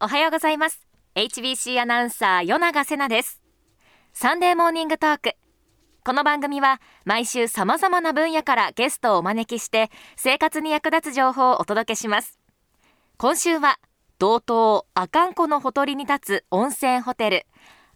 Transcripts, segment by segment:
おはようございます。HBC アナウンサー与永瀬奈です。サンデーモーニングトーク。この番組は毎週様々な分野からゲストをお招きして生活に役立つ情報をお届けします。今週は道東阿寒湖のほとりに立つ温泉ホテル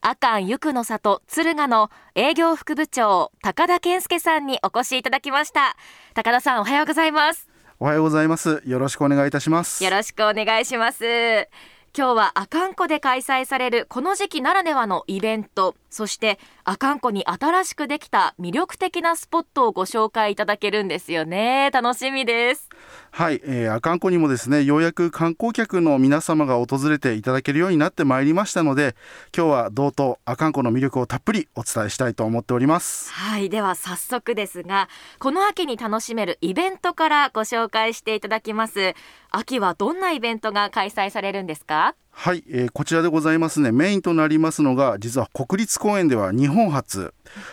阿寒ゆくの里敦賀の営業副部長高田健介さんにお越しいただきました。高田さんおはようございます。おはようございます。よろしくお願いいたします。よろしくお願いします今日は阿寒湖で開催されるこの時期ならではのイベントそして阿寒湖に新しくできた魅力的なスポットをご紹介いただけるんですよね。楽しみです。はい、えー、阿寒湖にもですねようやく観光客の皆様が訪れていただけるようになってまいりましたので今日は道東阿寒湖の魅力をたっぷりお伝えしたいと思っております。はいでは早速ですがこの秋に楽しめるイベントからご紹介していただきます。秋はどんなイベントが開催されるんですか？ 시작. はい、えー、こちらでございますね。メインとなりますのが実は国立公園では日本初。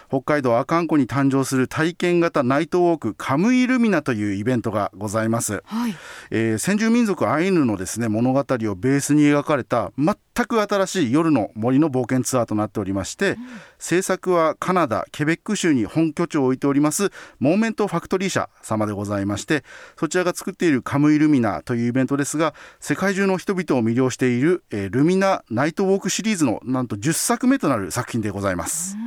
北海道阿寒湖に誕生する体験型ナイトウォークカムイルミナというイベントがございます、はい、えー、先住民族アイヌのですね物語をベースに描かれた全く新しい夜の森の冒険ツアーとなっておりまして、うん、制作はカナダケベック州に本拠地を置いておりますモーメントファクトリー社様でございましてそちらが作っているカムイルミナというイベントですが世界中の人々を魅了している、えー、ルミナナイトウォークシリーズのなんと10作目となる作品でございます。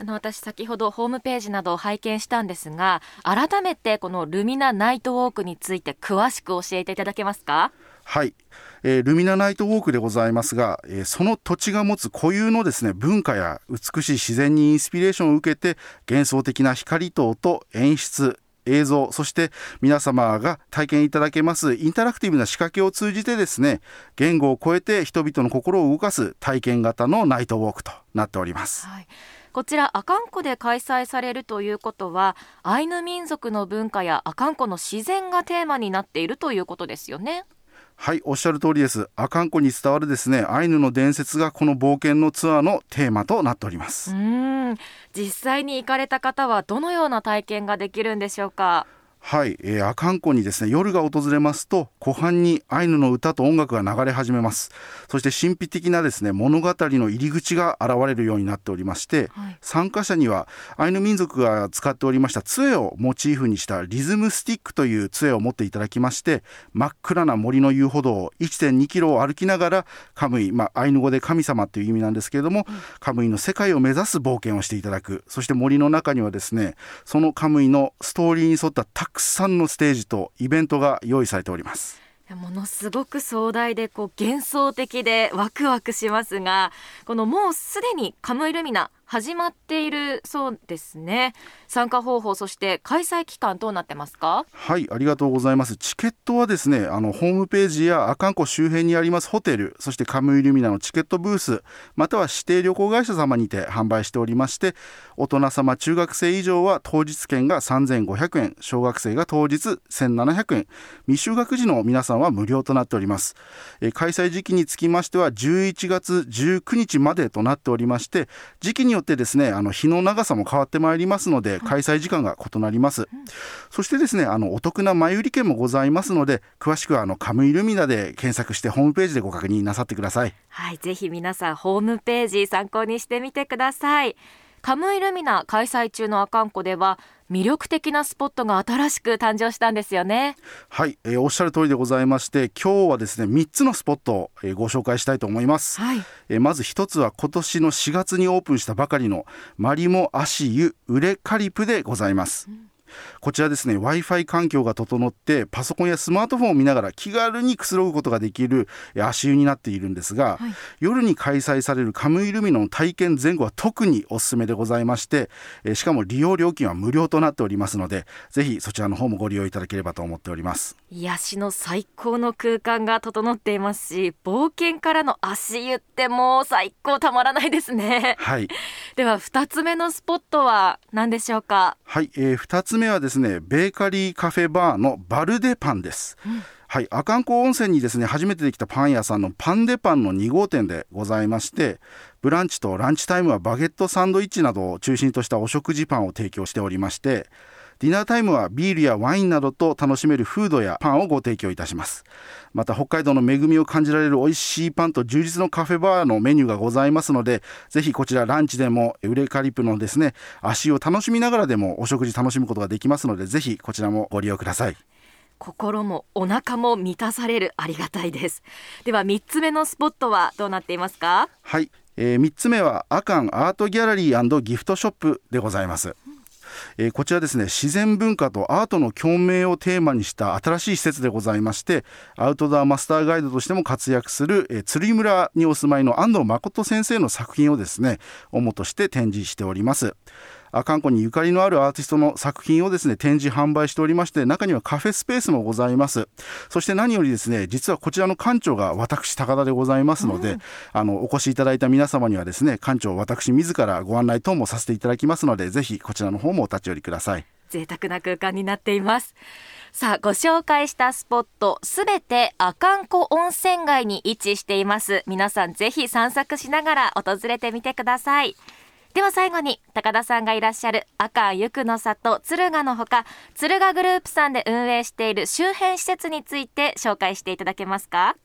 あの私先ほどホームページなどを拝見したんですが改めてこのルミナナイトウォークについて詳しく教えていただけますか？はい、えー、ルミナナイトウォークでございますが、えー、その土地が持つ固有のですね文化や美しい自然にインスピレーションを受けて幻想的な光灯と演出映像そして皆様が体験いただけますインタラクティブな仕掛けを通じてですね言語を超えて人々の心を動かす体験型のナイトウォークとなっております。はいこちら阿寒湖で開催されるということはアイヌ民族の文化や阿寒湖の自然がテーマになっているということですよねはいおっしゃる通りです。阿寒湖に伝わるですね。アイヌの伝説がこの冒険のツアーのテーマとなっております。うん。実際に行かれた方はどのような体験ができるんでしょうか？はい、えー、阿寒湖にですね夜が訪れますと湖畔にアイヌの歌と音楽が流れ始めます。そして神秘的なですね物語の入り口が現れるようになっておりまして、はい、参加者にはアイヌ民族が使っておりました杖をモチーフにしたリズムスティックという杖を持っていただきまして真っ暗な森の遊歩道を1.2キロを歩きながらカムイ、まあ、アイヌ語で神様という意味なんですけれども、うん、カムイの世界を目指す冒険をしていただく。そして森の中にはですねそのカムイのストーリーに沿ったたくくさんのステージとイベントが用意されております。ものすごく壮大でこう幻想的でワクワクしますがこのもうすでにカムイルミナ始まっているそうですね。参加方法そして開催期間どうなってますか？はいありがとうございます。チケットはですねあのホームページや阿寒湖周辺にありますホテルそしてカムイルミナのチケットブースまたは指定旅行会社様にて販売しておりまして大人様中学生以上は当日券が3500円小学生が当日1700円未就学児の皆さんは無料となっております。え開催時期につきましては11月19日までとなっておりまして時期によってですねあの日の長さも変わってまいりますので開催時間が異なります、うん、そしてですねあのお得な前売り券もございますので詳しくはあのカムイルミナで検索してホームページでご確認なさってください。はいぜひ皆さんホームページ参考にしてみてくださいカムイルミナ開催中の阿寒湖では魅力的なスポットが新しく誕生したんですよね。はい、えー、おっしゃる通りでございまして今日はですね3つのスポットを、えー、ご紹介したいと思います、はい、えー、まず1つは今年の4月にオープンしたばかりのマリモ足湯ウレカリプでございます、うんこちらですね w i f i 環境が整ってパソコンやスマートフォンを見ながら気軽にくつろぐことができる足湯になっているんですが、はい、夜に開催されるカムイルミノの体験前後は特におすすめでございましてしかも利用料金は無料となっておりますのでぜひそちらの方もご利用いただければと思っております。癒しの最高の空間が整っていますし冒険からの足湯ってもう最高たまらないですね。はい。では2つ目のスポットは何でしょうか？はい、えー、2つ目はですねベーカリーカフェバーのバルデパンです、うん、はい阿寒湖温泉にですね初めてできたパン屋さんのパンデパンの2号店でございましてブランチとランチタイムはバゲットサンドイッチなどを中心としたお食事パンを提供しておりましてディナータイムはビールやワインなどと楽しめるフードやパンをご提供いたします。また北海道の恵みを感じられる美味しいパンと充実のカフェバーのメニューがございますのでぜひこちらランチでもウレカリプのですね足を楽しみながらでもお食事楽しむことができますのでぜひこちらもご利用ください。心もお腹も満たされるありがたいです。では3つ目のスポットはどうなっていますか？はい、えー、3つ目はアカンアートギャラリーギフトショップでございますえー、こちらですね自然文化とアートの共鳴をテーマにした新しい施設でございましてアウトドアマスターガイドとしても活躍する、えー、釣り村にお住まいの安藤誠先生の作品をですね主として展示しております。阿寒湖にゆかりのあるアーティストの作品をですね展示販売しておりまして中にはカフェスペースもございます。そして何よりですね実はこちらの館長が私高田でございますので、うん、あのお越しいただいた皆様にはですね館長私自らご案内等もさせていただきますのでぜひこちらの方もお立ち寄りください。贅沢な空間になっています。さあご紹介したスポットすべて阿寒湖温泉街に位置しています。皆さんぜひ散策しながら訪れてみてくださいでは最後に高田さんがいらっしゃる赤ゆくの里敦賀のほか敦賀グループさんで運営している周辺施設について紹介していただけますか？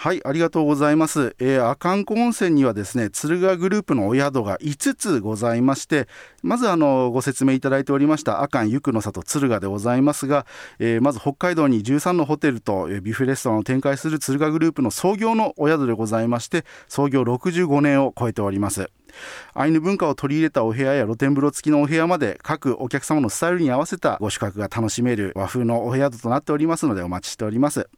はいありがとうございます、えー、阿寒湖温泉にはですね敦賀グループのお宿が5つございましてまずあのご説明いただいておりました阿寒ゆくの里敦賀でございますが、えー、まず北海道に13のホテルとビュッフェレストランを展開する敦賀グループの創業のお宿でございまして創業65年を超えております。アイヌ文化を取り入れたお部屋や露天風呂付きのお部屋まで各お客様のスタイルに合わせたご宿泊が楽しめる和風のお部屋となっておりますのでお待ちしております。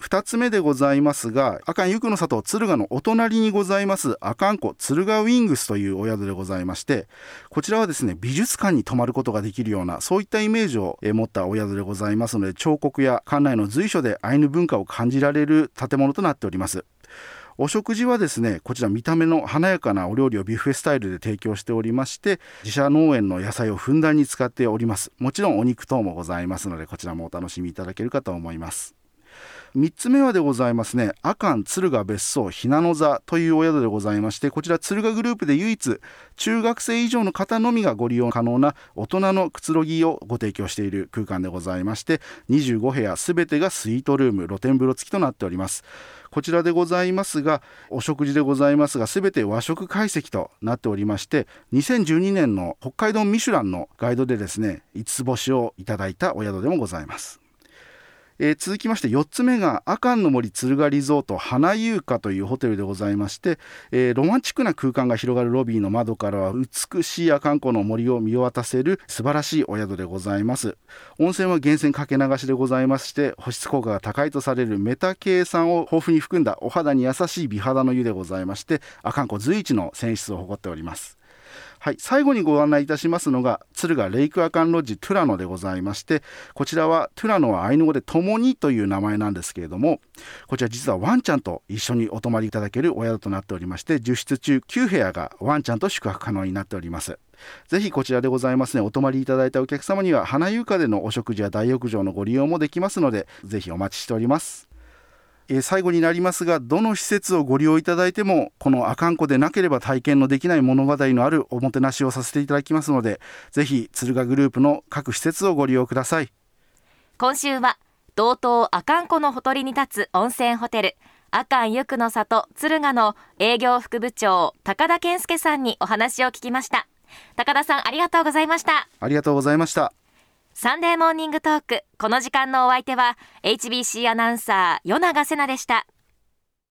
2つ目でございますが、阿寒ゆくの里敦賀のお隣にございます、阿寒湖敦賀ウィングスというお宿でございまして、こちらはですね、美術館に泊まることができるような、そういったイメージを持ったお宿でございますので、彫刻や館内の随所でアイヌ文化を感じられる建物となっております。お食事はですねこちら見た目の華やかなお料理をビュッフェスタイルで提供しておりまして自社農園の野菜をふんだんに使っておりますもちろんお肉等もございますのでこちらもお楽しみいただけるかと思います3つ目はでございますね。阿寒敦賀別荘ひなの座というお宿でございましてこちら敦賀グループで唯一中学生以上の方のみがご利用可能な大人のくつろぎをご提供している空間でございまして25部屋すべてがスイートルーム露天風呂付きとなっております。こちらでございますがお食事でございますがすべて和食懐石となっておりまして2012年の北海道ミシュランのガイドでですね5つ星をいただいたお宿でもございます。えー、続きまして4つ目が阿寒の森敦賀リゾート花優香というホテルでございまして、えー、ロマンチックな空間が広がるロビーの窓からは美しい阿寒湖の森を見渡せる素晴らしいお宿でございます。温泉は源泉かけ流しでございまして保湿効果が高いとされるメタケイ酸を豊富に含んだお肌に優しい美肌の湯でございまして阿寒湖随一の泉質を誇っております。はい、最後にご案内いたしますのが敦賀レイクアカンロッジトゥラノでございましてこちらはトゥラノはアイヌ語で共にという名前なんですけれどもこちら実はワンちゃんと一緒にお泊まりいただけるお宿となっておりまして10室中9部屋がワンちゃんと宿泊可能になっております。ぜひこちらでございますねお泊まりいただいたお客様には花優香でのお食事や大浴場のご利用もできますのでぜひお待ちしております。え最後になりますがどの施設をご利用いただいてもこの阿寒湖でなければ体験のできない物語のあるおもてなしをさせていただきますのでぜひ敦賀グループの各施設をご利用ください。今週は道東阿寒湖のほとりに立つ温泉ホテル阿寒ゆくの里敦賀の営業副部長高田健介さんにお話を聞きました。高田さんありがとうございました。ありがとうございましたサンデーモーニングトーク。この時間のお相手は、HBC アナウンサー、与永瀬奈でした。